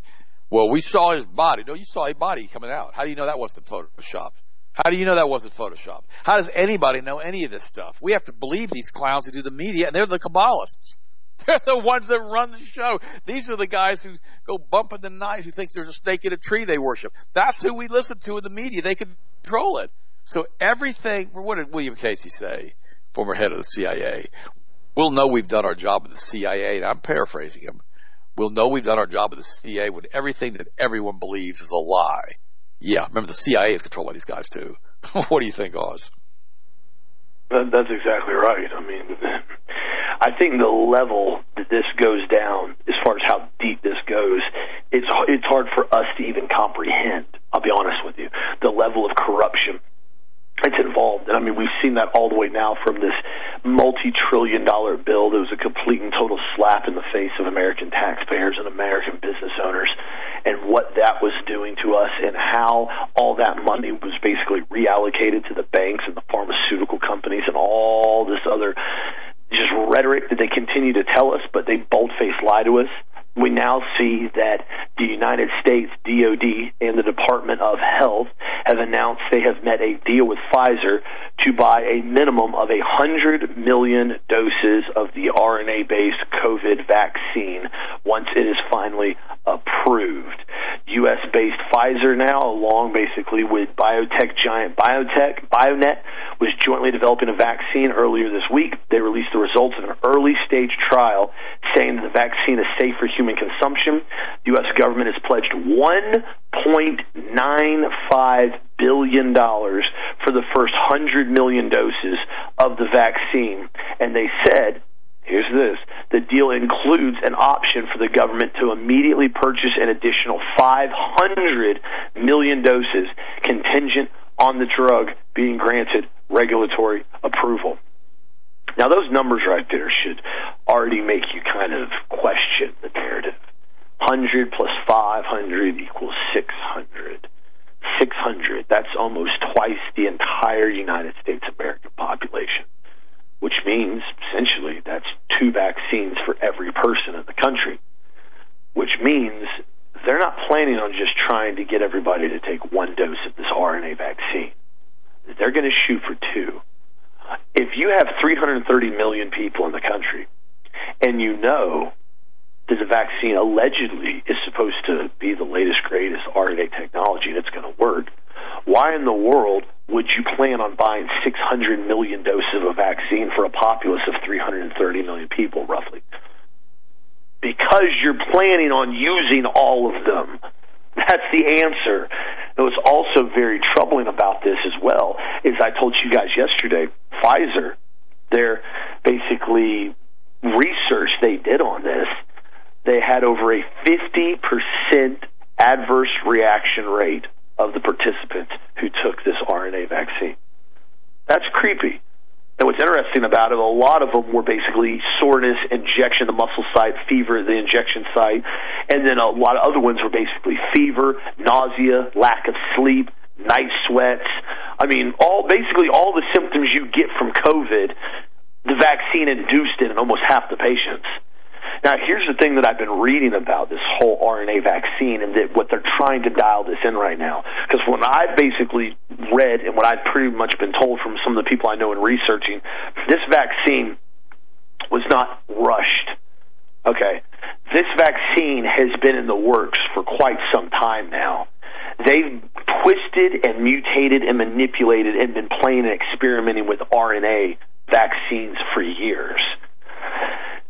Well, we saw his body. No, you saw a body coming out. How do you know that wasn't photoshopped? How do you know that wasn't Photoshop? How does anybody know any of this stuff? We have to believe these clowns who do the media, and they're the Kabbalists. They're the ones that run the show. These are the guys who go bumping the night, who think there's a snake in a tree they worship. That's who we listen to in the media. They control it. So everything, what did William Casey say, former head of the CIA? We'll know we've done our job with the CIA, and I'm paraphrasing him. We'll know we've done our job with the CIA when everything that everyone believes is a lie. Yeah, remember the CIA is controlled by these guys too. what do you think, Oz? That's exactly right. I mean, I think the level that this goes down, as far as how deep this goes, it's it's hard for us to even comprehend. I'll be honest with you, the level of corruption it's involved. And I mean, we've seen that all the way now from this multi-trillion dollar bill that was a complete and total slap in the face of American taxpayers and American business owners and what that was doing to us and how all that money was basically reallocated to the banks and the pharmaceutical companies and all this other just rhetoric that they continue to tell us, but they bold-faced lie to us we now see that the United States DoD and the Department of Health have announced they have met a deal with Pfizer to buy a minimum of a hundred million doses of the RNA-based COVID vaccine once it is finally approved. U.S.-based Pfizer now, along basically with biotech giant biotech BioNTech, was jointly developing a vaccine earlier this week. They released the results of an early-stage trial saying that the vaccine is safe for human consumption. The U.S. government has pledged $1.95 billion for the first 100 million doses of the vaccine. And they said, here's this the deal includes an option for the government to immediately purchase an additional 500 million doses contingent on the drug being granted regulatory approval. Now, those numbers right there should already make you kind of question the narrative. 100 plus 500 equals 600. 600, that's almost twice the entire United States American population, which means essentially that's two vaccines for every person in the country, which means they're not planning on just trying to get everybody to take one dose of this RNA vaccine. They're going to shoot for two if you have 330 million people in the country and you know that the vaccine allegedly is supposed to be the latest, greatest RNA technology that's going to work, why in the world would you plan on buying 600 million doses of a vaccine for a populace of 330 million people, roughly? Because you're planning on using all of them. That's the answer. And what's also very troubling about this as well is I told you guys yesterday, Pfizer, their basically research they did on this, they had over a 50% adverse reaction rate of the participants who took this RNA vaccine. That's creepy. And what's interesting about it, a lot of them were basically soreness, injection, the muscle site, fever, the injection site, and then a lot of other ones were basically fever, nausea, lack of sleep, night sweats. I mean, all basically all the symptoms you get from COVID, the vaccine induced it in almost half the patients. Now, here's the thing that I've been reading about this whole RNA vaccine and that what they're trying to dial this in right now. Because when I've basically read and what I've pretty much been told from some of the people I know in researching, this vaccine was not rushed. Okay. This vaccine has been in the works for quite some time now. They've twisted and mutated and manipulated and been playing and experimenting with RNA vaccines for years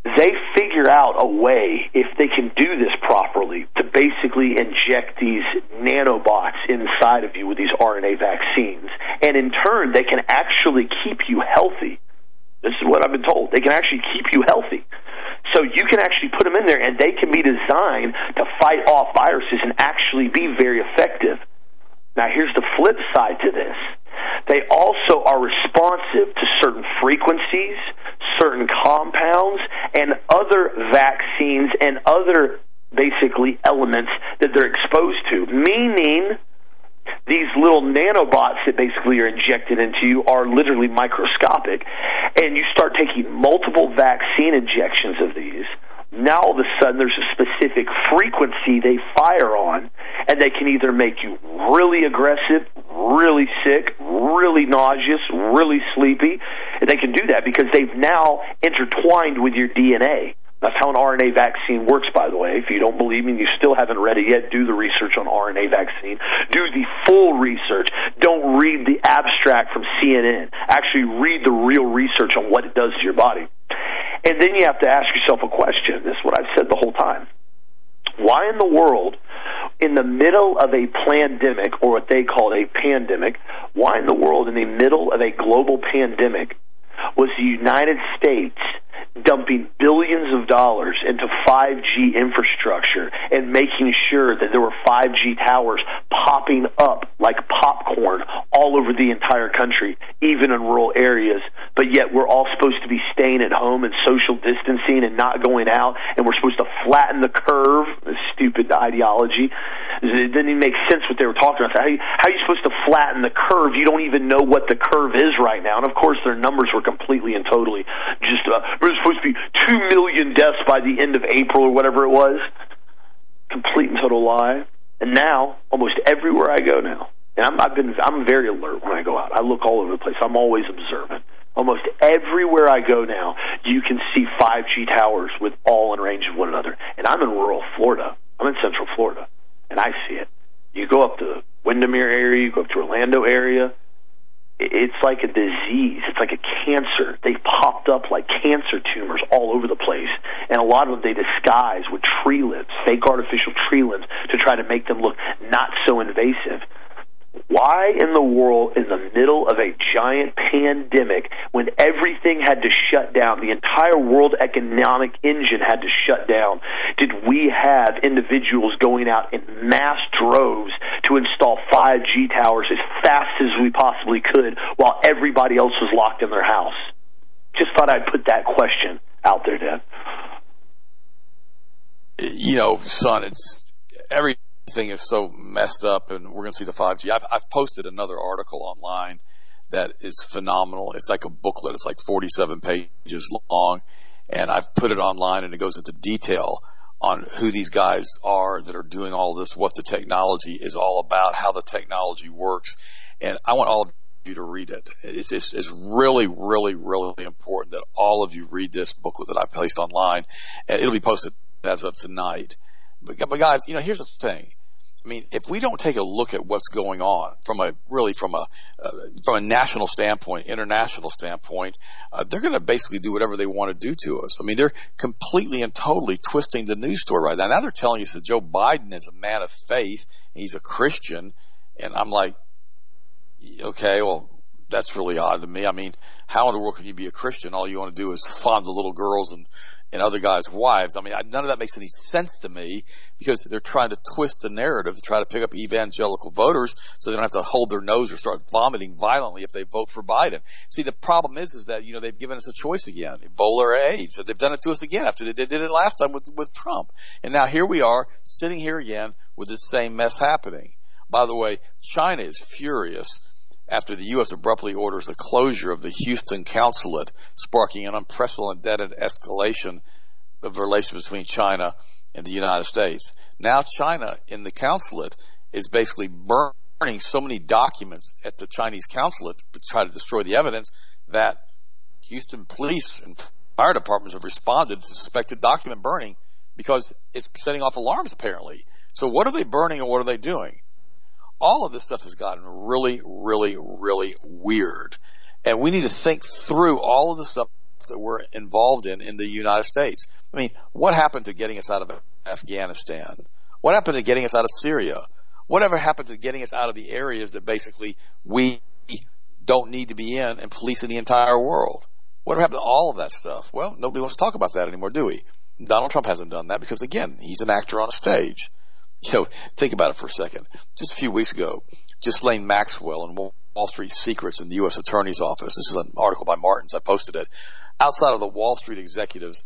they figure out a way, if they can do this properly, to basically inject these nanobots inside of you with these RNA vaccines. And in turn, they can actually keep you healthy. This is what I've been told. They can actually keep you healthy. So you can actually put them in there, and they can be designed to fight off viruses and actually be very effective. Now, here's the flip side to this they also are responsive to certain frequencies, certain compounds, and other vaccines and other basically elements that they're exposed to, meaning these little nanobots that basically are injected into you are literally microscopic. And you start taking multiple vaccine injections of these now all of a sudden there's a specific frequency they fire on, and they can either make you really aggressive, really sick, really nauseous, really sleepy. And they can do that because they've now intertwined with your DNA. That's how an RNA vaccine works, by the way. If you don't believe me and you still haven't read it yet, do the research on RNA vaccine. Do the full research. Don't read the abstract from CNN. Actually read the real research on what it does to your body. And then you have to ask yourself a question. This is what I've said the whole time. Why in the world, in the middle of a pandemic, or what they call a pandemic, why in the world, in the middle of a global pandemic, was the United States dumping billions of dollars into 5G infrastructure and making sure that there were 5G towers popping up like popcorn all over the entire country, even in rural areas. But yet we're all supposed to be staying at home and social distancing and not going out, and we're supposed to flatten the curve. This stupid ideology. It didn't even make sense what they were talking about. How, you, how are you supposed to flatten the curve? You don't even know what the curve is right now. And of course, their numbers were completely and totally just uh, supposed to be 2 million deaths by the end of April or whatever it was. Complete and total lie. And now, almost everywhere I go now, and I'm, I've been, I'm very alert when I go out. I look all over the place. I'm always observant. Almost everywhere I go now, you can see 5G towers with all in range of one another. And I'm in rural Florida. I'm in Central Florida, and I see it. You go up to Windermere area, you go up to Orlando area, it's like a disease. It's like a cancer. They've popped up like cancer tumors all over the place. And a lot of them they disguise with tree limbs, fake artificial tree limbs, to try to make them look not so invasive. Why in the world, in the middle of a giant pandemic, when everything had to shut down, the entire world economic engine had to shut down, did we have individuals going out in mass droves to install 5G towers as fast as we possibly could while everybody else was locked in their house? Just thought I'd put that question out there, Dan. You know, son, it's every thing is so messed up and we're going to see the 5G. I've, I've posted another article online that is phenomenal. It's like a booklet. It's like 47 pages long and I've put it online and it goes into detail on who these guys are that are doing all this, what the technology is all about, how the technology works. And I want all of you to read it. It's, it's, it's really, really, really important that all of you read this booklet that I placed online and it'll be posted as of tonight. But, but guys, you know, here's the thing. I mean, if we don't take a look at what's going on from a really from a uh, from a national standpoint, international standpoint, uh, they're going to basically do whatever they want to do to us. I mean, they're completely and totally twisting the news story right now. Now they're telling us that Joe Biden is a man of faith, and he's a Christian, and I'm like, okay, well, that's really odd to me. I mean, how in the world can you be a Christian? All you want to do is fondle little girls and and other guys' wives. I mean, none of that makes any sense to me because they're trying to twist the narrative to try to pick up evangelical voters so they don't have to hold their nose or start vomiting violently if they vote for Biden. See, the problem is, is that, you know, they've given us a choice again, Ebola or AIDS. So they've done it to us again after they did it last time with, with Trump. And now here we are sitting here again with this same mess happening. By the way, China is furious after the U.S. abruptly orders the closure of the Houston consulate, sparking an unprecedented escalation of relations between China and the United States. Now China in the consulate is basically burning so many documents at the Chinese consulate to try to destroy the evidence that Houston police and fire departments have responded to suspected document burning because it's setting off alarms apparently. So what are they burning and what are they doing? All of this stuff has gotten really, really, really weird. And we need to think through all of the stuff that we're involved in in the United States. I mean, what happened to getting us out of Afghanistan? What happened to getting us out of Syria? Whatever happened to getting us out of the areas that basically we don't need to be in and policing the entire world? What happened to all of that stuff? Well, nobody wants to talk about that anymore, do we? Donald Trump hasn't done that because again, he's an actor on a stage. You know, think about it for a second. Just a few weeks ago, Ghislaine Maxwell in Wall Street Secrets in the U.S. Attorney's Office. This is an article by Martens. I posted it. Outside of the Wall Street executives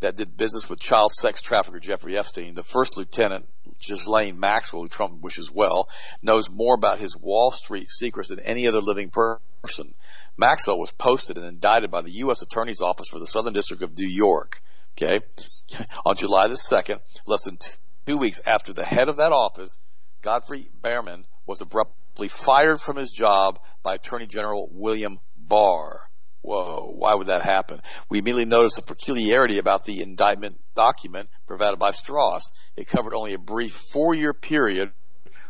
that did business with child sex trafficker Jeffrey Epstein, the first lieutenant, Ghislaine Maxwell, who Trump wishes well, knows more about his Wall Street secrets than any other living person. Maxwell was posted and indicted by the U.S. Attorney's Office for the Southern District of New York. Okay. On July the 2nd, less than two weeks after the head of that office Geoffrey Berman was abruptly fired from his job by Attorney General William Barr. Whoa, why would that happen? We immediately noticed a peculiarity about the indictment document provided by Strauss. It covered only a brief four year period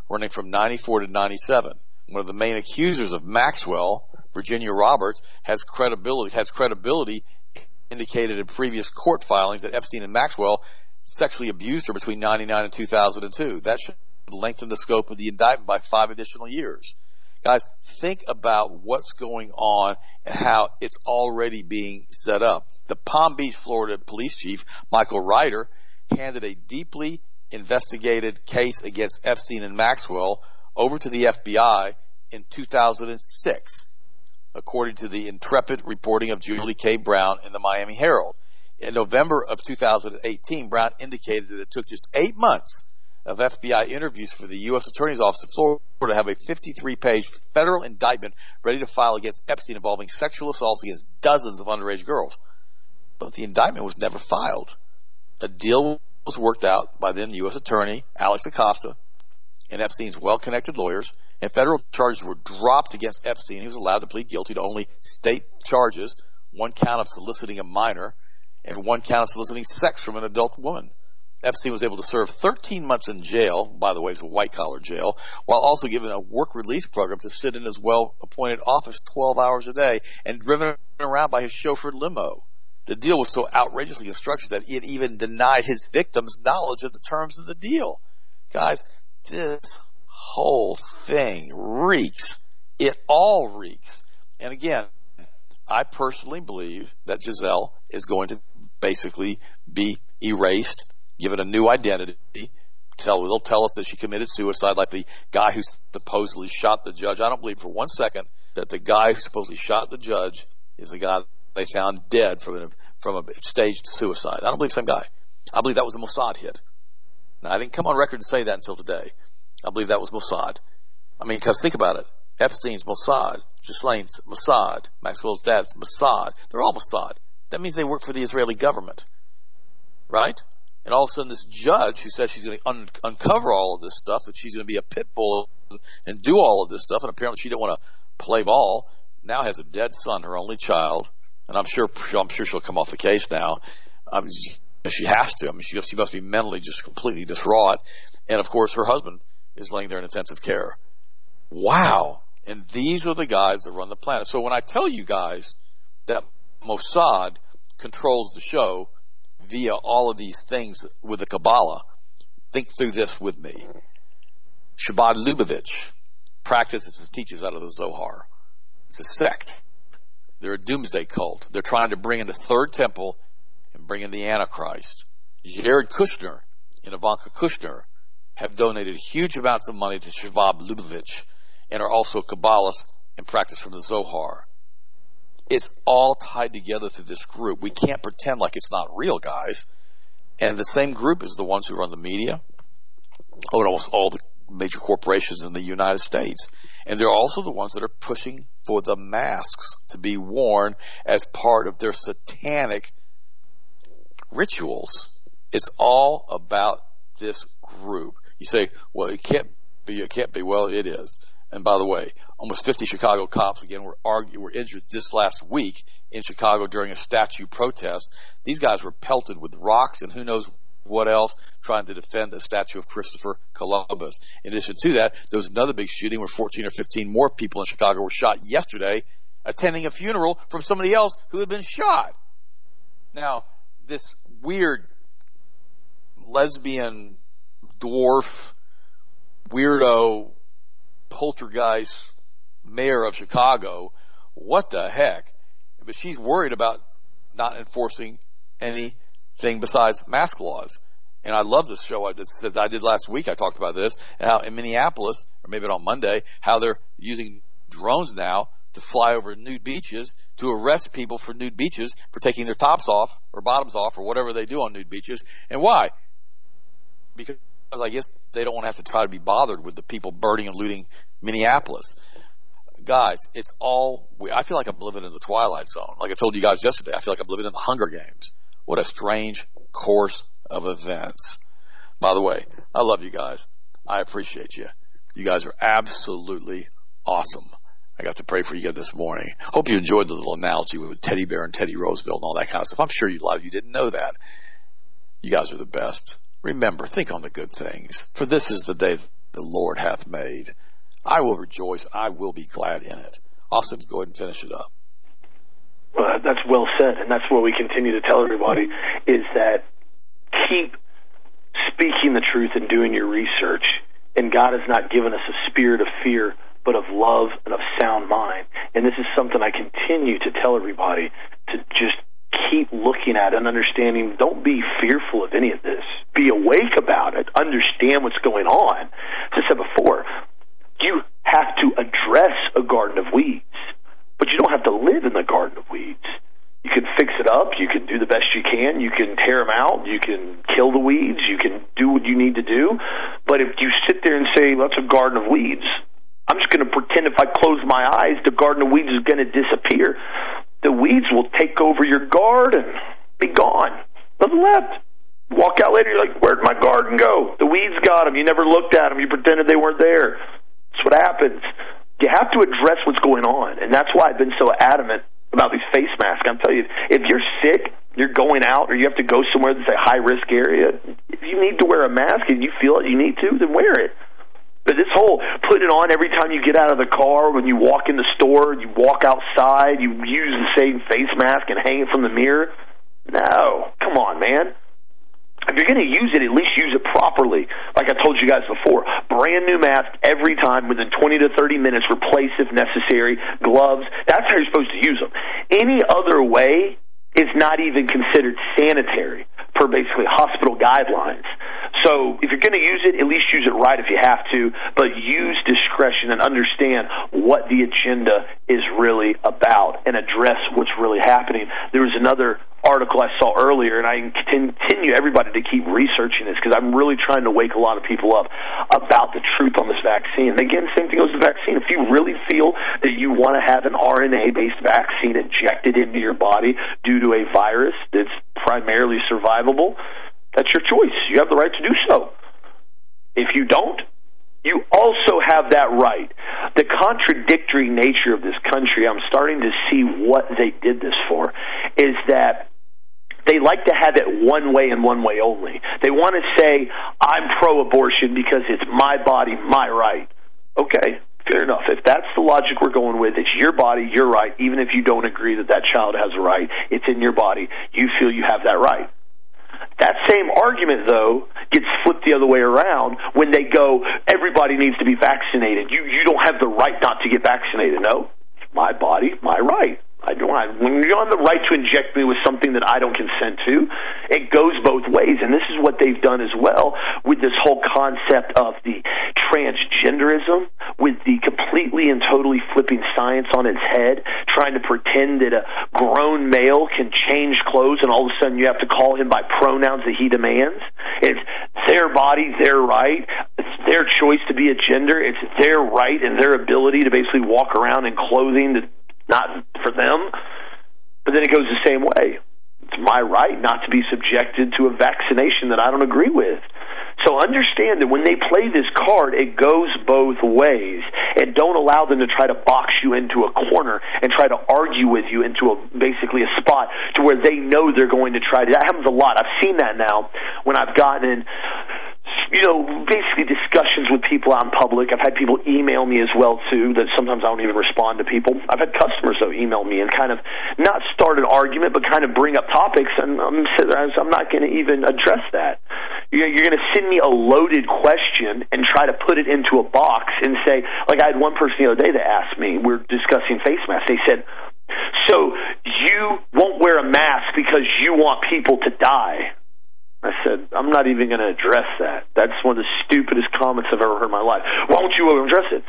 running from 94 to 97. One of the main accusers of Maxwell, Virginia Roberts, has credibility, has credibility indicated in previous court filings that Epstein and Maxwell sexually abused her between 99 and 2002. That should lengthen the scope of the indictment by five additional years. Guys, think about what's going on and how it's already being set up. The Palm Beach, Florida police chief, Michael Reiter, handed a deeply investigated case against Epstein and Maxwell over to the FBI in 2006, according to the intrepid reporting of Julie K. Brown in the Miami Herald. In November of 2018, Brown indicated that it took just eight months of FBI interviews for the U.S. Attorney's Office of Florida to have a 53 page federal indictment ready to file against Epstein involving sexual assaults against dozens of underage girls. But the indictment was never filed. A deal was worked out by then U.S. Attorney Alex Acosta and Epstein's well connected lawyers, and federal charges were dropped against Epstein. He was allowed to plead guilty to only state charges one count of soliciting a minor and one count of soliciting sex from an adult woman. Epstein was able to serve 13 months in jail, by the way, it's a white collar jail, while also given a work release program to sit in his well appointed office 12 hours a day and driven around by his chauffeured limo. The deal was so outrageously constructed that it even denied his victims knowledge of the terms of the deal. Guys, this whole thing reeks. It all reeks. And again, I personally believe that Giselle is going to basically be erased given a new identity. Tell they'll tell us that she committed suicide, like the guy who supposedly shot the judge. I don't believe for one second that the guy who supposedly shot the judge is the guy they found dead from a, from a staged suicide. I don't believe same guy. I believe that was a Mossad hit. Now I didn't come on record to say that until today. I believe that was Mossad. I mean, because think about it. Epstein's Mossad, Ghislaine's Mossad, Maxwell's dad's Mossad. They're all Mossad. That means they work for the Israeli government. Right? And all of a sudden, this judge who says she's going to un- uncover all of this stuff, that she's going to be a pit bull and do all of this stuff, and apparently she didn't want to play ball, now has a dead son, her only child, and I'm sure I'm sure she'll come off the case now. Um, she has to. I mean, she, she must be mentally just completely distraught. And of course, her husband is laying there in intensive care. Wow. And these are the guys that run the planet. So when I tell you guys that Mossad controls the show, via all of these things with the Kabbalah. Think through this with me. Chabad Lubavitch practices and teaches out of the Zohar. It's a sect. They're a doomsday cult. They're trying to bring in the third temple and bring in the Antichrist. Jared Kushner and Ivanka Kushner have donated huge amounts of money to Chabad Lubavitch and are also Kabbalists and practice from the Zohar. It's all tied together through this group. We can't pretend like it's not real, guys. And the same group is the ones who run the media, own almost all the major corporations in the United States. And they're also the ones that are pushing for the masks to be worn as part of their satanic rituals. It's all about this group. You say, well, it can't be, it can't be. Well, it is. And by the way, almost 50 Chicago cops again were argued, were injured this last week in Chicago during a statue protest. These guys were pelted with rocks and who knows what else trying to defend a statue of Christopher Columbus. In addition to that, there was another big shooting where 14 or 15 more people in Chicago were shot yesterday attending a funeral from somebody else who had been shot. Now, this weird lesbian dwarf weirdo poltergeist mayor of Chicago. What the heck? But she's worried about not enforcing anything besides mask laws. And I love this show that I did last week. I talked about this and how in Minneapolis, or maybe on Monday, how they're using drones now to fly over nude beaches to arrest people for nude beaches for taking their tops off or bottoms off or whatever they do on nude beaches. And why? Because I guess they don't want to have to try to be bothered with the people burning and looting Minneapolis. Guys, it's all, I feel like I'm living in the Twilight Zone. Like I told you guys yesterday, I feel like I'm living in the Hunger Games. What a strange course of events. By the way, I love you guys. I appreciate you. You guys are absolutely awesome. I got to pray for you this morning. Hope you enjoyed the little analogy with Teddy Bear and Teddy Roosevelt and all that kind of stuff. I'm sure you, a lot of you didn't know that. You guys are the best. Remember, think on the good things, for this is the day the Lord hath made. I will rejoice. I will be glad in it. Austin, go ahead and finish it up. Well, that's well said, and that's what we continue to tell everybody is that keep speaking the truth and doing your research. And God has not given us a spirit of fear, but of love and of sound mind. And this is something I continue to tell everybody to just keep looking at and understanding. Don't be fearful of any of this. Be awake about it. Understand what's going on. As I said before, you have to address a garden of weeds, but you don't have to live in the garden of weeds. You can fix it up. You can do the best you can. You can tear them out. You can kill the weeds. You can do what you need to do. But if you sit there and say, that's a garden of weeds, I'm just going to pretend if I close my eyes, the garden of weeds is going to disappear. The weeds will take over your garden. Be gone. Nothing left. Walk out later, you're like, where'd my garden go? The weeds got them. You never looked at them. You pretended they weren't there. What happens. You have to address what's going on. And that's why I've been so adamant about these face masks. I'm telling you, if you're sick, you're going out, or you have to go somewhere that's a high risk area, if you need to wear a mask and you feel it, you need to, then wear it. But this whole put it on every time you get out of the car, when you walk in the store, you walk outside, you use the same face mask and hang it from the mirror. No, come on, man. If you're going to use it, at least use it properly. Like I told you guys before, brand new mask every time within 20 to 30 minutes, replace if necessary, gloves. That's how you're supposed to use them. Any other way is not even considered sanitary per basically hospital guidelines. So if you're going to use it, at least use it right if you have to, but use discretion and understand what the agenda is really about and address what's really happening. There was another article I saw earlier, and I continue everybody to keep researching this because I'm really trying to wake a lot of people up about the truth on this vaccine. And again, same thing goes with the vaccine. If you really feel that you want to have an RNA based vaccine injected into your body due to a virus that's primarily survivable, that's your choice. You have the right to do so. If you don't, you also have that right. The contradictory nature of this country, I'm starting to see what they did this for, is that they like to have it one way and one way only. They want to say, I'm pro abortion because it's my body, my right. Okay, fair enough. If that's the logic we're going with, it's your body, your right, even if you don't agree that that child has a right, it's in your body. You feel you have that right. That same argument, though, gets flipped the other way around when they go, everybody needs to be vaccinated. You, you don't have the right not to get vaccinated. No, my body, my right. I don't. When you have the right to inject me with something that I don't consent to, it goes both ways, and this is what they've done as well with this whole concept of the transgenderism, with the completely and totally flipping science on its head, trying to pretend that a grown male can change clothes, and all of a sudden you have to call him by pronouns that he demands. It's their body, their right. It's their choice to be a gender. It's their right and their ability to basically walk around in clothing that not them. But then it goes the same way. It's my right not to be subjected to a vaccination that I don't agree with. So understand that when they play this card, it goes both ways. And don't allow them to try to box you into a corner and try to argue with you into a basically a spot to where they know they're going to try to. That happens a lot. I've seen that now when I've gotten in you know, basically discussions with people out in public. I've had people email me as well too. That sometimes I don't even respond to people. I've had customers though email me and kind of not start an argument, but kind of bring up topics, and I'm I'm not going to even address that. You're going to send me a loaded question and try to put it into a box and say, like I had one person the other day that asked me, we're discussing face masks. They said, "So you won't wear a mask because you want people to die?" I said, I'm not even going to address that. That's one of the stupidest comments I've ever heard in my life. Why won't you address it?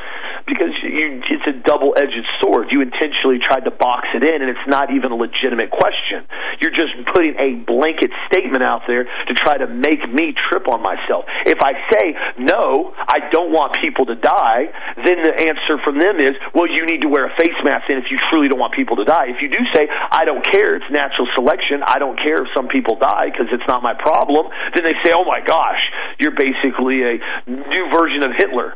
Because you, it's a double-edged sword. You intentionally tried to box it in, and it's not even a legitimate question. You're just putting a blanket statement out there to try to make me trip on myself. If I say, no, I don't want people to die, then the answer from them is, well, you need to wear a face mask then if you truly don't want people to die. If you do say, I don't care, it's natural selection, I don't care if some people die because it's not my problem, problem, then they say, oh my gosh, you're basically a new version of Hitler.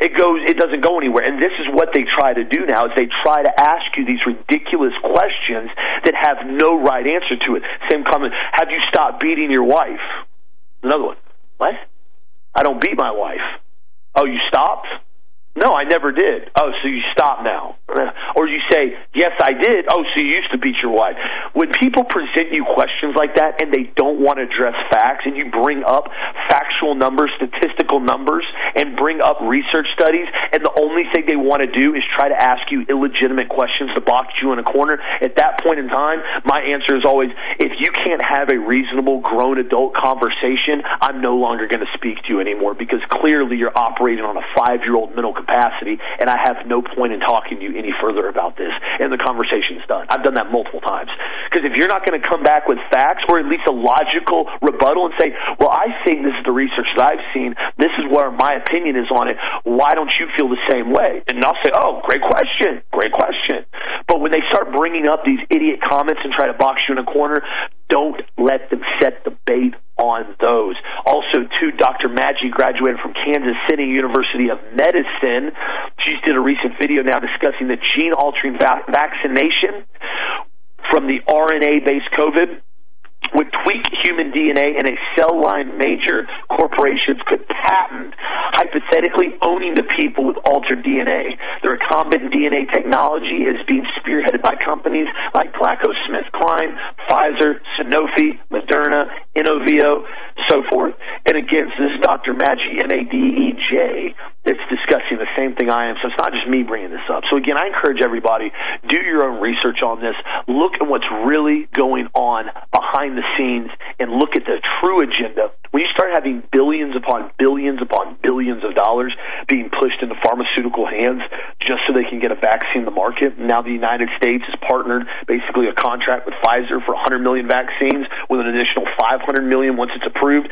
It goes it doesn't go anywhere. And this is what they try to do now is they try to ask you these ridiculous questions that have no right answer to it. Same comment have you stopped beating your wife? Another one what? I don't beat my wife. Oh you stopped no, I never did. Oh, so you stop now. Or you say, yes, I did. Oh, so you used to beat your wife. When people present you questions like that and they don't want to address facts and you bring up factual numbers, statistical numbers, and bring up research studies, and the only thing they want to do is try to ask you illegitimate questions to box you in a corner, at that point in time, my answer is always, if you can't have a reasonable grown adult conversation, I'm no longer going to speak to you anymore because clearly you're operating on a five-year-old mental capacity, and I have no point in talking to you any further about this. And the conversation's done. I've done that multiple times. Because if you're not going to come back with facts or at least a logical rebuttal and say, well, I think this is the research that I've seen, this is where my opinion is on it, why don't you feel the same way? And I'll say, oh, great question, great question. But when they start bringing up these idiot comments and try to box you in a corner, don't let them set the bait on those. Also, too, Dr. Madej graduated from Kansas City University of Medicine. She did a recent video now discussing the gene altering va- vaccination from the RNA based COVID would tweak human DNA in a cell line major corporations could patent, hypothetically owning the people with altered DNA. The recombinant DNA technology is being spearheaded by companies like GlaxoSmithKline, Pfizer, Sanofi, Moderna, Inovio, so forth. And again, this is Dr. Madej, M-A-D-E-J, that's discussing the same thing I am. So it's not just me bringing this up. So again, I encourage everybody, do your own research on this. Look at what's really going on behind the scenes and look at the true agenda. When you start having billions upon billions upon billions of dollars being pushed into pharmaceutical hands just so they can get a vaccine in the market, now the United States has partnered basically a contract with Pfizer for 100 million vaccines with an additional 500 million once it's approved.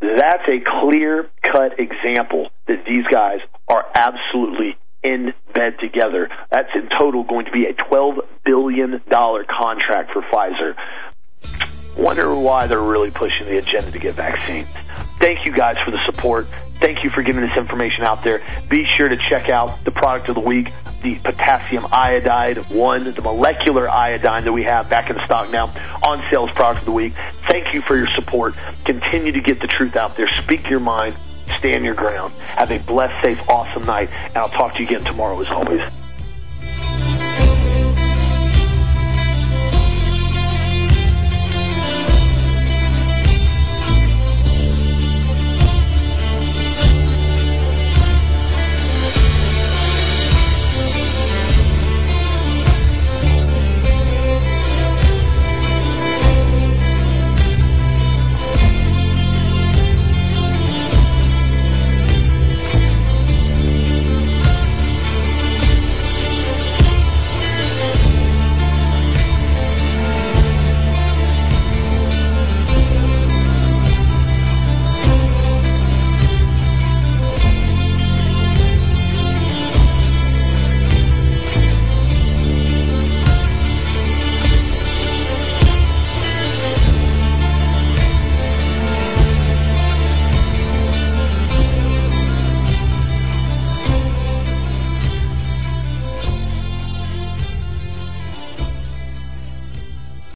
That's a clear cut example that these guys are absolutely in bed together. That's in total going to be a $12 billion contract for Pfizer. Wonder why they're really pushing the agenda to get vaccines. Thank you guys for the support. Thank you for giving this information out there. Be sure to check out the product of the week, the potassium iodide one, the molecular iodine that we have back in stock now on sales product of the week. Thank you for your support. Continue to get the truth out there. Speak your mind. Stand your ground. Have a blessed, safe, awesome night. And I'll talk to you again tomorrow as always.